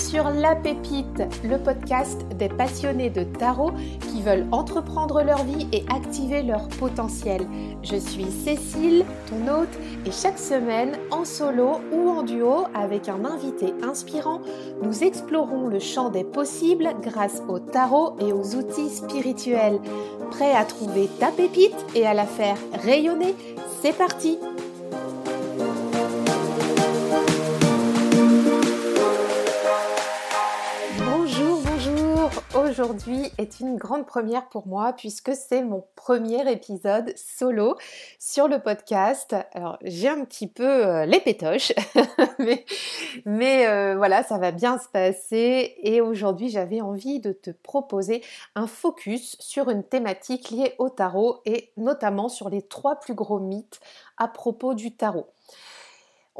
sur La Pépite, le podcast des passionnés de tarot qui veulent entreprendre leur vie et activer leur potentiel. Je suis Cécile, ton hôte, et chaque semaine, en solo ou en duo avec un invité inspirant, nous explorons le champ des possibles grâce au tarot et aux outils spirituels. Prêt à trouver ta pépite et à la faire rayonner? C'est parti est une grande première pour moi puisque c'est mon premier épisode solo sur le podcast. Alors j'ai un petit peu euh, les pétoches, mais, euh, voilà, ça va bien se passer et aujourd'hui j'avais envie de te proposer un focus sur une thématique liée au tarot et notamment sur les trois plus gros mythes à propos du tarot.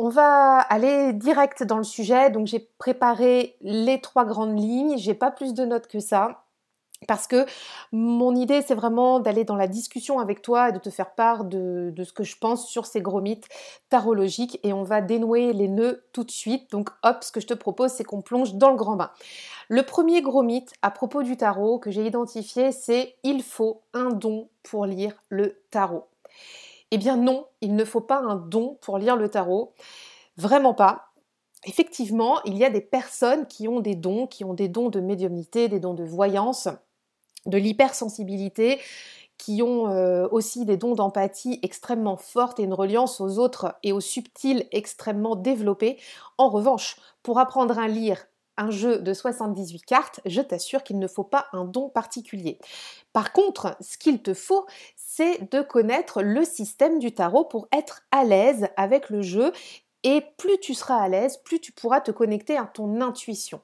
On va aller direct dans le sujet. Donc j'ai préparé les trois grandes lignes. J'ai pas plus de notes que ça. Parce que mon idée, c'est vraiment d'aller dans la discussion avec toi et de te faire part de, ce que je pense sur ces gros mythes tarologiques. Et on va dénouer les nœuds tout de suite. Donc hop, ce que je te propose, c'est qu'on plonge dans le grand bain. Le premier gros mythe à propos du tarot que j'ai identifié, c'est il faut un don pour lire le tarot. Eh bien non, il ne faut pas un don pour lire le tarot. Vraiment pas. Effectivement, il y a des personnes qui ont des dons, qui ont des dons de médiumnité, des dons de voyance, de l'hypersensibilité, qui ont euh, aussi des dons d'empathie extrêmement fortes et une reliance aux autres et aux subtils extrêmement développés. En revanche, pour apprendre à lire un jeu de 78 cartes, je t'assure qu'il ne faut pas un don particulier. Par contre, ce qu'il te faut, de connaître le système du tarot pour être à l'aise avec le jeu et plus tu seras à l'aise, plus tu pourras te connecter à ton intuition.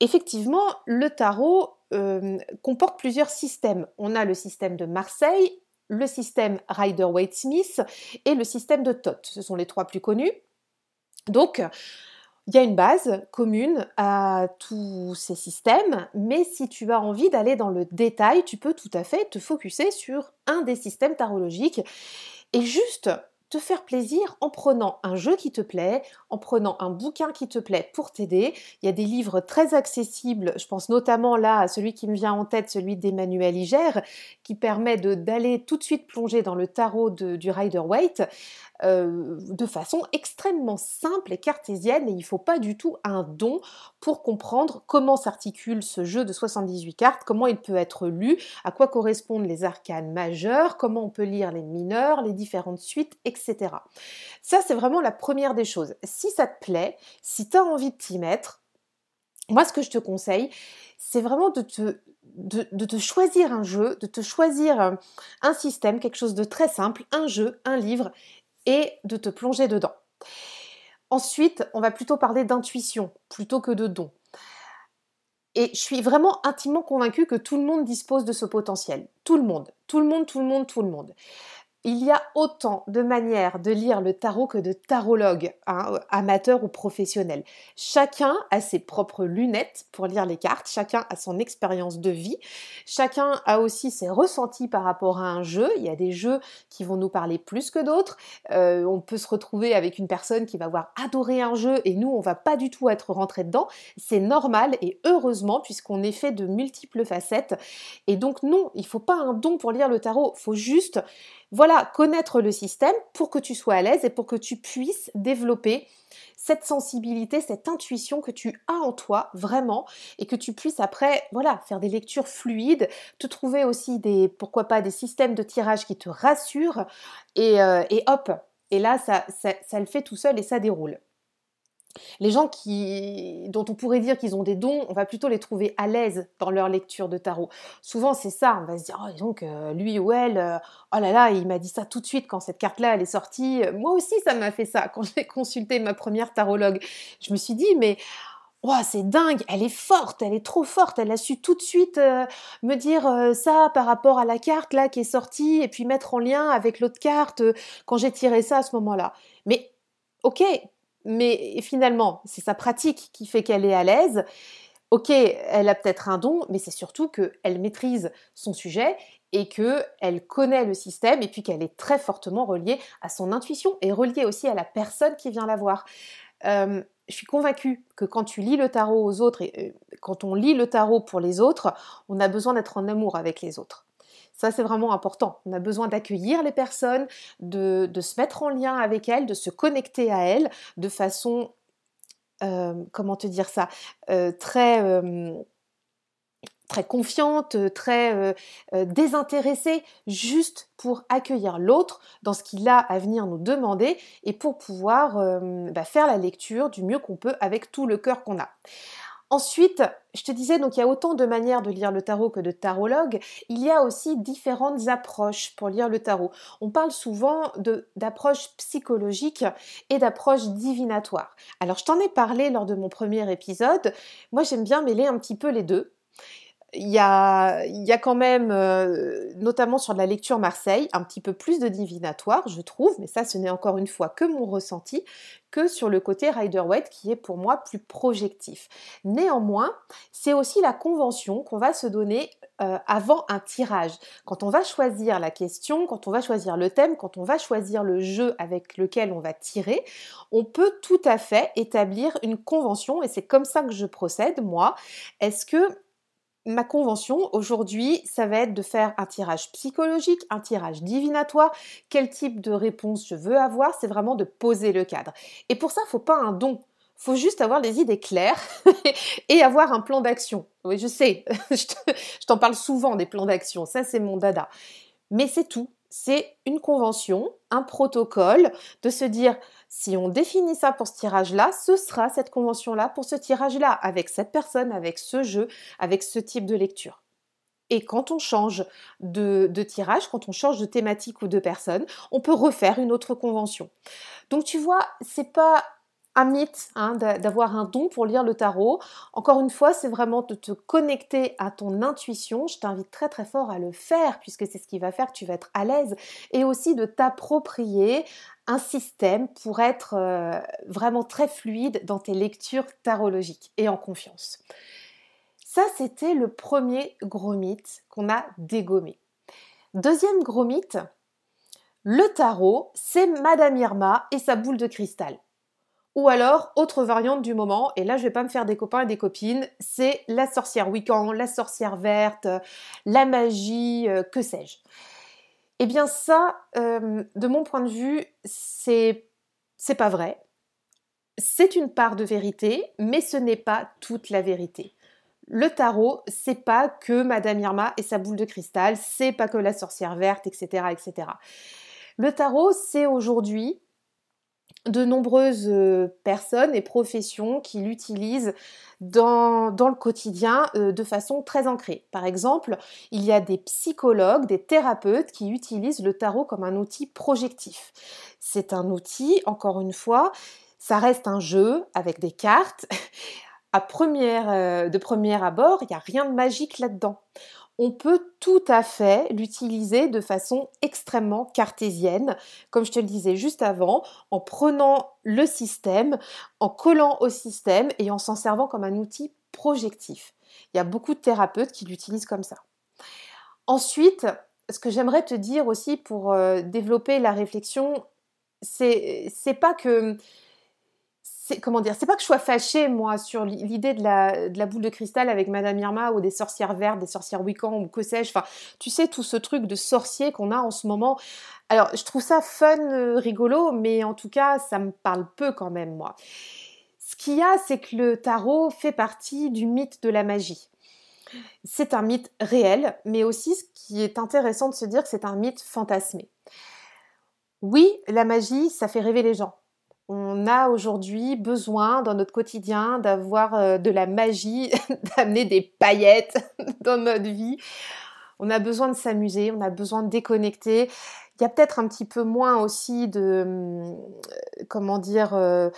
Effectivement, le tarot euh, comporte plusieurs systèmes. On a le système de Marseille, le système Rider-Waite-Smith et le système de Thoth. Ce sont les trois plus connus. Donc, il y a une base commune à tous ces systèmes, mais si tu as envie d'aller dans le détail, tu peux tout à fait te focuser sur un des systèmes tarologiques et juste te faire plaisir en prenant un jeu qui te plaît, en prenant un bouquin qui te plaît pour t'aider. Il y a des livres très accessibles, je pense notamment là à celui qui me vient en tête, celui d'Emmanuel Iger, qui permet d'aller tout de suite plonger dans le tarot du Rider-Waite. Euh, de façon extrêmement simple et cartésienne et il ne faut pas du tout un don pour comprendre comment s'articule ce jeu de 78 cartes, comment il peut être lu, à quoi correspondent les arcanes majeures, comment on peut lire les mineurs, les différentes suites, etc. Ça, c'est vraiment la première des choses. Si ça te plaît, si tu as envie de t'y mettre, moi, ce que je te conseille, c'est vraiment de te, de, de, te choisir un jeu, de te choisir un système, quelque chose de très simple, un jeu, un livre, et de te plonger dedans. Ensuite, on va plutôt parler d'intuition plutôt que de don. Et je suis vraiment intimement convaincue que tout le monde dispose de ce potentiel. Tout le monde, tout le monde, tout le monde, tout le monde. Il y a autant de manières de lire le tarot que de tarologues, hein, amateurs ou professionnels. Chacun a ses propres lunettes pour lire les cartes, chacun a son expérience de vie, chacun a aussi ses ressentis par rapport à un jeu. Il y a des jeux qui vont nous parler plus que d'autres. Euh, on peut se retrouver avec une personne qui va avoir adoré un jeu et nous, on va pas du tout être rentré dedans. C'est normal et heureusement puisqu'on est fait de multiples facettes. Et donc non, il faut pas un don pour lire le tarot, faut juste voilà, connaître le système pour que tu sois à l'aise et pour que tu puisses développer cette sensibilité, cette intuition que tu as en toi vraiment et que tu puisses après, voilà, faire des lectures fluides, te trouver aussi des, pourquoi pas, des systèmes de tirage qui te rassurent et, euh, hop, et là, ça, ça le fait tout seul et ça déroule. Les gens qui, dont on pourrait dire qu'ils ont des dons, on va plutôt les trouver à l'aise dans leur lecture de tarot. Souvent, c'est ça. On va se dire, oh, donc, lui ou elle, euh, oh là là, il m'a dit ça tout de suite quand cette carte-là, elle est sortie. Moi aussi, ça m'a fait ça quand j'ai consulté ma première tarologue. Je me suis dit, mais oh, c'est dingue, elle est forte, elle est trop forte, elle a su tout de suite euh, me dire euh, ça par rapport à la carte là qui est sortie et puis mettre en lien avec l'autre carte quand j'ai tiré ça à ce moment-là. Mais ok, mais finalement, c'est sa pratique qui fait qu'elle est à l'aise. Ok, elle a peut-être un don, mais c'est surtout qu'elle maîtrise son sujet et qu'elle connaît le système et puis qu'elle est très fortement reliée à son intuition et reliée aussi à la personne qui vient la voir. Euh, je suis convaincue que quand tu lis le tarot aux autres et quand on lit le tarot pour les autres, on a besoin d'être en amour avec les autres. Ça, c'est vraiment important. On a besoin d'accueillir les personnes, de, se mettre en lien avec elles, de se connecter à elles de façon, euh, comment te dire ça, euh, très... Euh, très confiante, très désintéressée, juste pour accueillir l'autre dans ce qu'il a à venir nous demander et pour pouvoir bah, faire la lecture du mieux qu'on peut avec tout le cœur qu'on a. Ensuite, je te disais, donc il y a autant de manières de lire le tarot que de tarologues. Il y a aussi différentes approches pour lire le tarot. On parle souvent d'approches psychologiques et d'approches divinatoires. Alors, je t'en ai parlé lors de mon premier épisode. Moi, j'aime bien mêler un petit peu les deux il y a, quand même, euh, notamment sur la lecture Marseille, un petit peu plus de divinatoire, je trouve, mais ça, ce n'est encore une fois que mon ressenti, que sur le côté Rider-Waite qui est pour moi plus projectif. Néanmoins, c'est aussi la convention qu'on va se donner euh, avant un tirage. Quand on va choisir la question, quand on va choisir le thème, quand on va choisir le jeu avec lequel on va tirer, on peut tout à fait établir une convention et c'est comme ça que je procède, moi. Est-ce que ma convention aujourd'hui, ça va être de faire un tirage psychologique, un tirage divinatoire. Quel type de réponse je veux avoir C'est vraiment de poser le cadre. Et pour ça, faut pas un don. Faut juste avoir les idées claires et avoir un plan d'action. Oui, je sais, je t'en parle souvent des plans d'action. Ça, c'est mon dada. Mais c'est tout. C'est une convention, un protocole de se dire si on définit ça pour ce tirage-là, ce sera cette convention-là pour ce tirage-là, avec cette personne, avec ce jeu, avec ce type de lecture. Et quand on change de, tirage, quand on change de thématique ou de personne, on peut refaire une autre convention. Donc tu vois, c'est pas un mythe hein, d'avoir un don pour lire le tarot. Encore une fois, c'est vraiment de te connecter à ton intuition. Je t'invite très très fort à le faire puisque c'est ce qui va faire que tu vas être à l'aise et aussi de t'approprier un système pour être euh, vraiment très fluide dans tes lectures tarologiques et en confiance. Ça, c'était le premier gros mythe qu'on a dégommé. Deuxième gros mythe, le tarot, c'est Madame Irma et sa boule de cristal. Ou alors, autre variante du moment, et là je vais pas me faire des copains et des copines, c'est la sorcière Wiccan, la sorcière verte, la magie, euh, que sais-je. Eh bien ça, euh, de mon point de vue, c'est c'est pas vrai. C'est une part de vérité, mais ce n'est pas toute la vérité. Le tarot, c'est pas que Madame Irma et sa boule de cristal, c'est pas que la sorcière verte, etc., etc. Le tarot, c'est aujourd'hui de nombreuses euh, personnes et professions qui l'utilisent dans, le quotidien euh, de façon très ancrée. Par exemple, il y a des psychologues, des thérapeutes qui utilisent le tarot comme un outil projectif. C'est un outil, encore une fois, ça reste un jeu avec des cartes. À première, euh, de premier abord, il n'y a rien de magique là-dedans on peut tout à fait l'utiliser de façon extrêmement cartésienne, comme je te le disais juste avant, en prenant le système, en collant au système et en s'en servant comme un outil projectif. Il y a beaucoup de thérapeutes qui l'utilisent comme ça. Ensuite, ce que j'aimerais te dire aussi pour euh, développer la réflexion, c'est pas que comment dire, c'est pas que je sois fâchée moi sur l'idée de la, boule de cristal avec Madame Irma ou des sorcières vertes, des sorcières Wiccan ou que sais-je. Enfin, tu sais tout ce truc de sorcier qu'on a en ce moment. Alors, je trouve ça fun, euh, rigolo, mais en tout cas, ça me parle peu quand même moi. Ce qu'il y a, c'est que le tarot fait partie du mythe de la magie. C'est un mythe réel, mais aussi ce qui est intéressant de se dire que c'est un mythe fantasmé. Oui, la magie, ça fait rêver les gens on a aujourd'hui besoin dans notre quotidien d'avoir euh, de la magie, d'amener des paillettes dans notre vie. On a besoin de s'amuser, on a besoin de déconnecter. Il y a peut-être un petit peu moins aussi de, hum, comment dire, euh,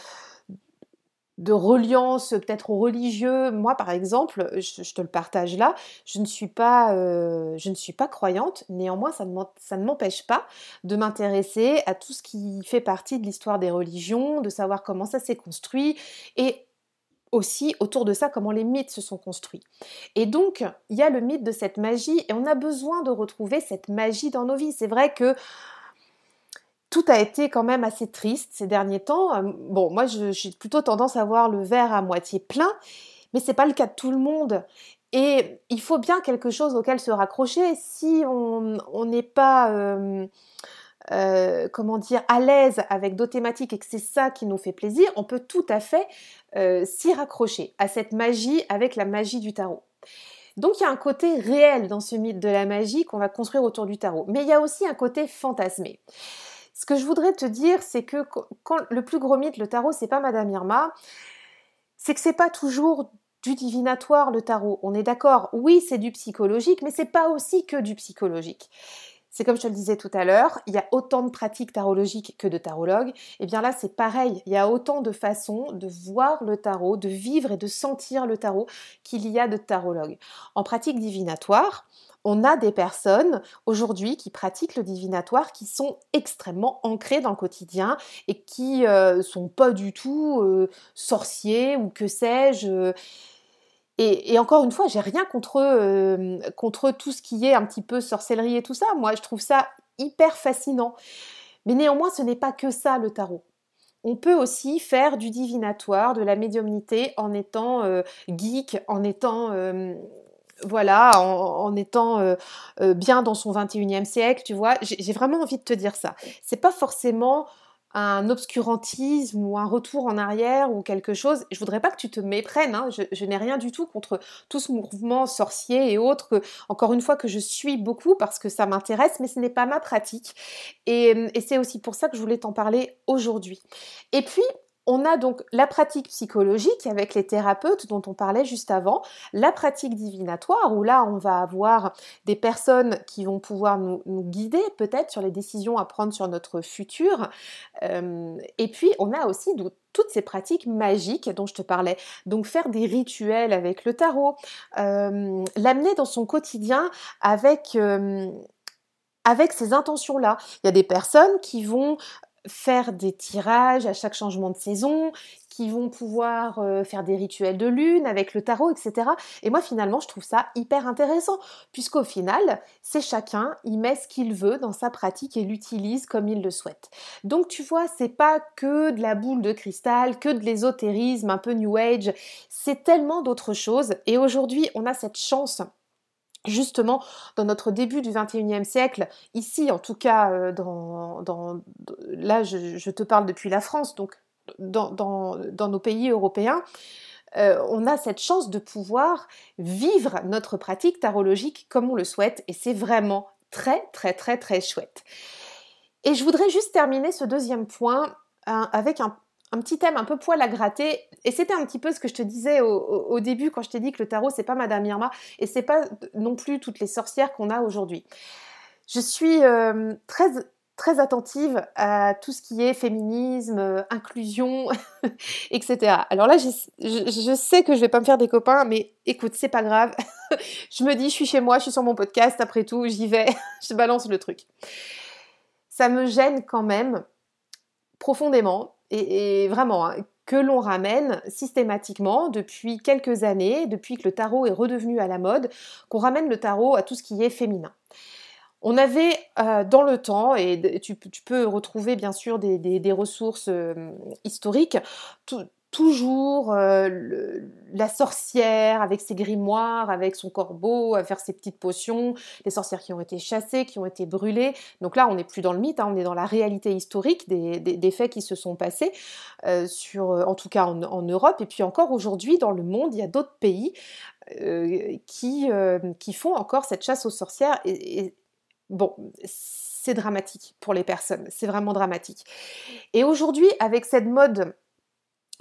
de reliance peut-être aux religieux. Moi, par exemple, je, te le partage là, je ne suis pas, euh, je ne suis pas croyante. Néanmoins, ça ne m'empêche pas de m'intéresser à tout ce qui fait partie de l'histoire des religions, de savoir comment ça s'est construit et aussi autour de ça comment les mythes se sont construits. Et donc, il y a le mythe de cette magie et on a besoin de retrouver cette magie dans nos vies. C'est vrai que tout a été quand même assez triste ces derniers temps. Euh, bon, moi, j'ai plutôt tendance à voir le verre à moitié plein, mais c'est pas le cas de tout le monde. Et il faut bien quelque chose auquel se raccrocher. Si on n'est pas, euh, euh, comment dire, à l'aise avec d'autres thématiques et que c'est ça qui nous fait plaisir, on peut tout à fait s'y raccrocher à cette magie avec la magie du tarot. Donc il y a un côté réel dans ce mythe de la magie qu'on va construire autour du tarot, mais il y a aussi un côté fantasmé. Ce que je voudrais te dire, c'est que le plus gros mythe, le tarot, c'est pas Madame Irma, c'est que c'est pas toujours du divinatoire le tarot. On est d'accord, oui, c'est du psychologique, mais c'est pas aussi que du psychologique. C'est comme je te le disais tout à l'heure, il y a autant de pratiques tarologiques que de tarologues. Et eh bien là, c'est pareil. Il y a autant de façons de voir le tarot, de vivre et de sentir le tarot qu'il y a de tarologues. En pratique divinatoire, on a des personnes aujourd'hui qui pratiquent le divinatoire qui sont extrêmement ancrées dans le quotidien et qui euh, sont pas du tout euh, sorciers ou que sais-je. Et, encore une fois, j'ai rien contre, euh, contre tout ce qui est un petit peu sorcellerie et tout ça. Moi, je trouve ça hyper fascinant. Mais néanmoins, ce n'est pas que ça le tarot. On peut aussi faire du divinatoire, de la médiumnité en étant euh, geek, en étant euh, voilà, en, étant bien dans son 21e siècle, tu vois. J'ai vraiment envie de te dire ça. C'est pas forcément un obscurantisme ou un retour en arrière ou quelque chose. Je voudrais pas que tu te méprennes. Hein. Je, n'ai rien du tout contre tout ce mouvement sorcier et autres. encore une fois, que je suis beaucoup parce que ça m'intéresse, mais ce n'est pas ma pratique. et c'est aussi pour ça que je voulais t'en parler aujourd'hui. Et puis, on a donc la pratique psychologique avec les thérapeutes dont on parlait juste avant, la pratique divinatoire où là on va avoir des personnes qui vont pouvoir nous, guider peut-être sur les décisions à prendre sur notre futur. Euh, et puis on a aussi toutes ces pratiques magiques dont je te parlais. Donc faire des rituels avec le tarot, euh, l'amener dans son quotidien avec... Euh, avec ces intentions-là. Il y a des personnes qui vont faire des tirages à chaque changement de saison, qui vont pouvoir euh, faire des rituels de lune avec le tarot, etc. Et moi, finalement, je trouve ça hyper intéressant, puisqu'au final, c'est chacun, il met ce qu'il veut dans sa pratique et l'utilise comme il le souhaite. Donc, tu vois, c'est pas que de la boule de cristal, que de l'ésotérisme un peu New Age, c'est tellement d'autres choses. Et aujourd'hui, on a cette chance justement dans notre début du 21e siècle, ici en tout cas, euh, dans, là je, te parle depuis la France, donc dans, nos pays européens, euh, on a cette chance de pouvoir vivre notre pratique tarologique comme on le souhaite et c'est vraiment très très très très chouette. Et je voudrais juste terminer ce deuxième point hein, avec un un petit thème un peu poil à gratter. Et c'était un petit peu ce que je te disais au, début quand je t'ai dit que le tarot, c'est pas Madame Irma et c'est pas non plus toutes les sorcières qu'on a aujourd'hui. Je suis euh, très très attentive à tout ce qui est féminisme, euh, inclusion, etc. Alors là, je, je, sais que je vais pas me faire des copains, mais écoute, c'est pas grave. je me dis, je suis chez moi, je suis sur mon podcast, après tout, j'y vais, je balance le truc. Ça me gêne quand même profondément et, vraiment, hein, que l'on ramène systématiquement depuis quelques années, depuis que le tarot est redevenu à la mode, qu'on ramène le tarot à tout ce qui est féminin. On avait euh, dans le temps, et tu, peux retrouver bien sûr des, ressources euh, historiques, tout, toujours euh, la sorcière avec ses grimoires, avec son corbeau, à faire ses petites potions, les sorcières qui ont été chassées, qui ont été brûlées. Donc là, on n'est plus dans le mythe, hein, on est dans la réalité historique des, faits qui se sont passés, euh, euh, en tout cas en, Europe. Et puis encore aujourd'hui, dans le monde, il y a d'autres pays qui, qui font encore cette chasse aux sorcières. et bon, c'est dramatique pour les personnes, c'est vraiment dramatique. Et aujourd'hui, avec cette mode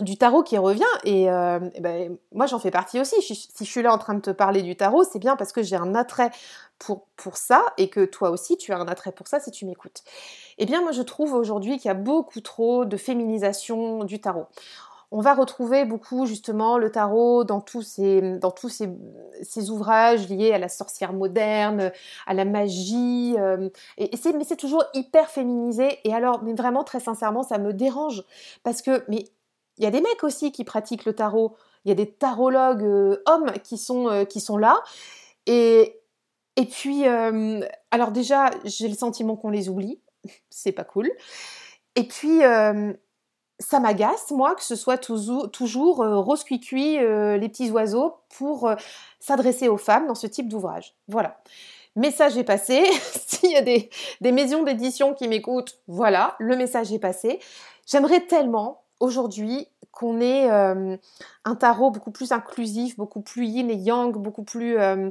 du tarot qui revient et, euh, ben, moi j'en fais partie aussi. Si je suis là en train de te parler du tarot, c'est bien parce que j'ai un attrait pour, ça et que toi aussi tu as un attrait pour ça si tu m'écoutes. Eh bien moi je trouve aujourd'hui qu'il y a beaucoup trop de féminisation du tarot. On va retrouver beaucoup justement le tarot dans tous ces, ouvrages liés à la sorcière moderne, à la magie. Euh, mais c'est toujours hyper féminisé. Et alors, vraiment très sincèrement, ça me dérange parce que mais il y a des mecs aussi qui pratiquent le tarot. Il y a des tarologues euh, hommes qui sont, euh, qui sont là. Et, et puis, euh, alors déjà, j'ai le sentiment qu'on les oublie. c'est pas cool. Et puis, ça m'agace, moi, que ce soit toujours, toujours rose cuicui, les petits oiseaux, pour s'adresser aux femmes dans ce type d'ouvrage. Voilà. Message est passé. S'il y a des, des maisons d'édition qui m'écoutent, voilà, le message est passé. J'aimerais tellement aujourd'hui qu'on ait euh, un tarot beaucoup plus inclusif, beaucoup plus yin et yang, beaucoup plus euh,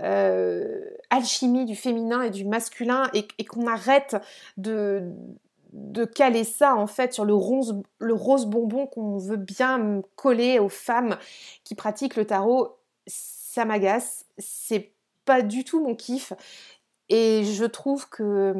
euh, alchimie du féminin et du masculin, et, qu'on arrête de, caler ça en fait sur le rose, le rose bonbon qu'on veut bien coller aux femmes qui pratiquent le tarot. Ça m'agace, c'est pas du tout mon kiff. Et je trouve que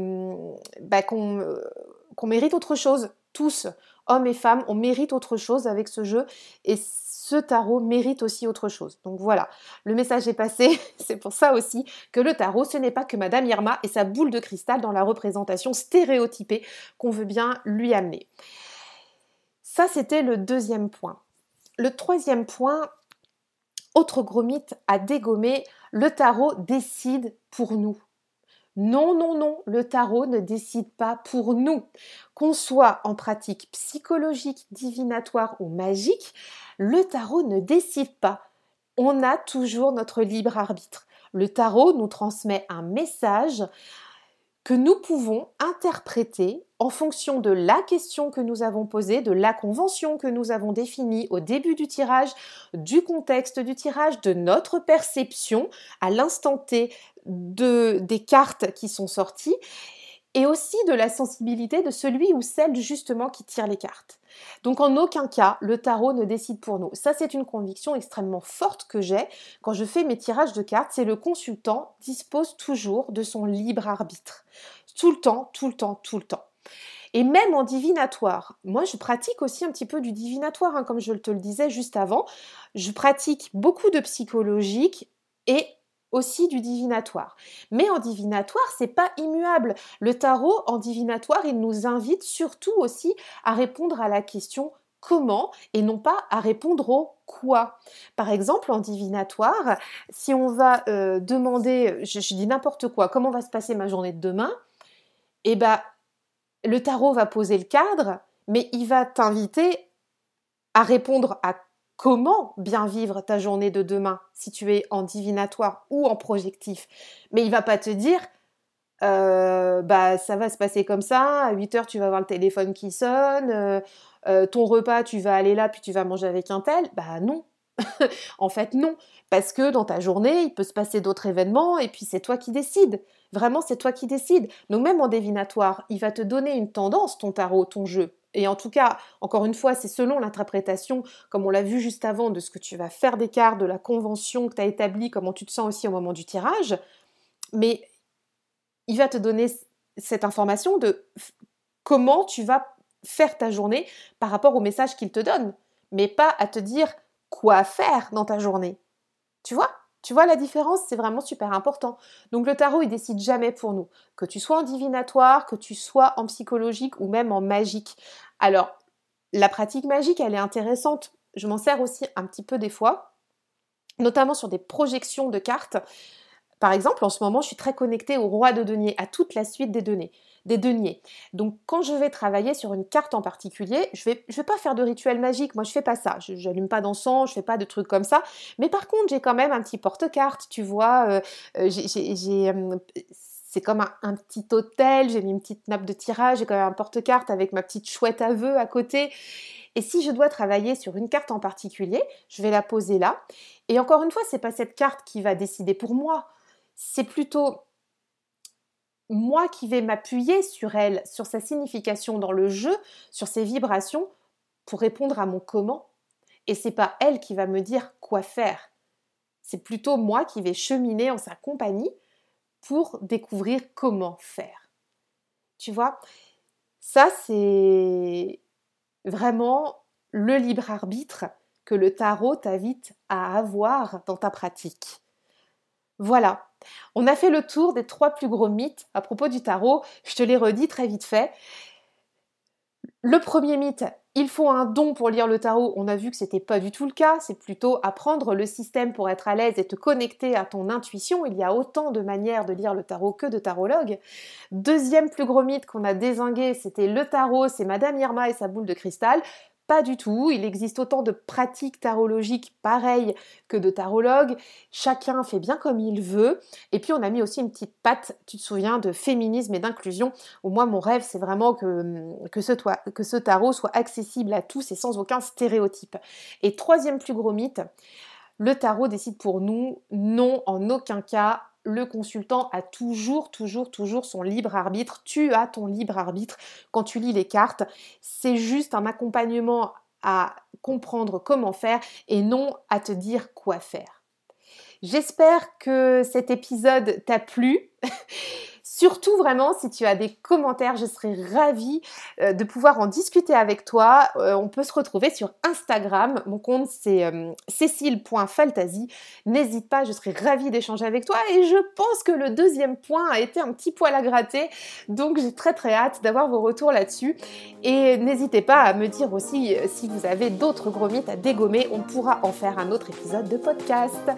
bah, qu'on mérite autre chose, tous hommes et femmes, on mérite autre chose avec ce jeu et ce tarot mérite aussi autre chose. Donc voilà, le message est passé. C'est pour ça aussi que le tarot, ce n'est pas que Madame Irma et sa boule de cristal dans la représentation stéréotypée qu'on veut bien lui amener. Ça, c'était le deuxième point. Le troisième point, autre gros mythe à dégommer, le tarot décide pour nous. Non, non, non, le tarot ne décide pas pour nous. Qu'on soit en pratique psychologique, divinatoire ou magique, le tarot ne décide pas. On a toujours notre libre arbitre. Le tarot nous transmet un message que nous pouvons interpréter en fonction de la question que nous avons posée, de la convention que nous avons définie au début du tirage, du contexte du tirage, de notre perception à l'instant T de, des cartes qui sont sorties et aussi de la sensibilité de celui ou celle justement qui tire les cartes. Donc en aucun cas, le tarot ne décide pour nous. Ça, c'est une conviction extrêmement forte que j'ai quand je fais mes tirages de cartes, c'est le consultant dispose toujours de son libre arbitre. Tout le temps, tout le temps, tout le temps. Et même en divinatoire, moi je pratique aussi un petit peu du divinatoire, hein, comme je te le disais juste avant. Je pratique beaucoup de psychologique et aussi du divinatoire. Mais en divinatoire, c'est pas immuable. Le tarot en divinatoire, il nous invite surtout aussi à répondre à la question comment et non pas à répondre au quoi. Par exemple, en divinatoire, si on va euh, demander, je, dis n'importe quoi, comment va se passer ma journée de demain, eh ben, le tarot va poser le cadre, mais il va t'inviter à répondre à comment bien vivre ta journée de demain si tu es en divinatoire ou en projectif. Mais il va pas te dire euh, bah ça va se passer comme ça, à 8 heures tu vas avoir le téléphone qui sonne, euh, euh, ton repas tu vas aller là puis tu vas manger avec un tel. Bah non. en fait non, parce que dans ta journée il peut se passer d'autres événements et puis c'est toi qui décides. Vraiment c'est toi qui décides. Donc même en divinatoire, il va te donner une tendance ton tarot, ton jeu. Et en tout cas, encore une fois, c'est selon l'interprétation, comme on l'a vu juste avant, de ce que tu vas faire des de la convention que tu as établie, comment tu te sens aussi au moment du tirage. Mais il va te donner cette information de comment tu vas faire ta journée par rapport au message qu'il te donne, mais pas à te dire quoi faire dans ta journée. Tu vois? Tu vois la différence, c'est vraiment super important. Donc le tarot, il décide jamais pour nous. Que tu sois en divinatoire, que tu sois en psychologique ou même en magique. Alors, la pratique magique, elle est intéressante. Je m'en sers aussi un petit peu des fois, notamment sur des projections de cartes. Par exemple, en ce moment, je suis très connectée au roi de denier, à toute la suite des deniers des deniers. Donc quand je vais travailler sur une carte en particulier, je vais je vais pas faire de rituel magique, moi je fais pas ça, je n'allume pas d'encens, je fais pas de trucs comme ça, mais par contre, j'ai quand même un petit porte-carte, tu vois, euh, euh, euh, c'est comme un, petit hôtel, j'ai mis une petite nappe de tirage, j'ai quand même un porte-carte avec ma petite chouette à vœux à côté. Et si je dois travailler sur une carte en particulier, je vais la poser là. Et encore une fois, c'est pas cette carte qui va décider pour moi. C'est plutôt moi qui vais m'appuyer sur elle, sur sa signification dans le jeu, sur ses vibrations, pour répondre à mon comment. Et c'est pas elle qui va me dire quoi faire. C'est plutôt moi qui vais cheminer en sa compagnie pour découvrir comment faire. Tu vois, ça c'est vraiment le libre arbitre que le tarot t'invite à avoir dans ta pratique. Voilà, on a fait le tour des trois plus gros mythes à propos du tarot. Je te les redis très vite fait. Le premier mythe, il faut un don pour lire le tarot. On a vu que c'était pas du tout le cas. C'est plutôt apprendre le système pour être à l'aise et te connecter à ton intuition. Il y a autant de manières de lire le tarot que de tarologues. Deuxième plus gros mythe qu'on a désingué, c'était le tarot, c'est Madame Irma et sa boule de cristal. Pas du tout, il existe autant de pratiques tarologiques pareilles que de tarologues, chacun fait bien comme il veut, et puis on a mis aussi une petite patte, tu te souviens, de féminisme et d'inclusion, au moins mon rêve c'est vraiment que, ce tarot soit accessible à tous et sans aucun stéréotype. Et troisième plus gros mythe, le tarot décide pour nous, non en aucun cas, le consultant a toujours, toujours, toujours son libre arbitre. Tu as ton libre arbitre quand tu lis les cartes. C'est juste un accompagnement à comprendre comment faire et non à te dire quoi faire. J'espère que cet épisode t'a plu. Surtout vraiment, si tu as des commentaires, je serais ravie euh, de pouvoir en discuter avec toi. Euh, on peut se retrouver sur Instagram. Mon compte c'est euh. N'hésite pas, je serais ravie d'échanger avec toi. Et je pense que le deuxième point a été un petit poil à gratter. Donc j'ai très très hâte d'avoir vos retours là-dessus. Et n'hésitez pas à me dire aussi si vous avez d'autres gros mythes à dégommer. On pourra en faire un autre épisode de podcast.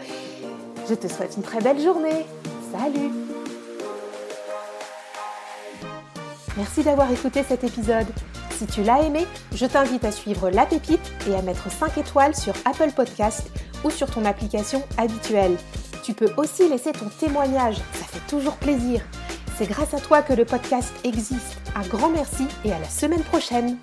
Je te souhaite une très belle journée. Salut Merci d'avoir écouté cet épisode. Si tu l'as aimé, je t'invite à suivre La Pépite et à mettre 5 étoiles sur Apple Podcast ou sur ton application habituelle. Tu peux aussi laisser ton témoignage, ça fait toujours plaisir. C'est grâce à toi que le podcast existe. Un grand merci et à la semaine prochaine.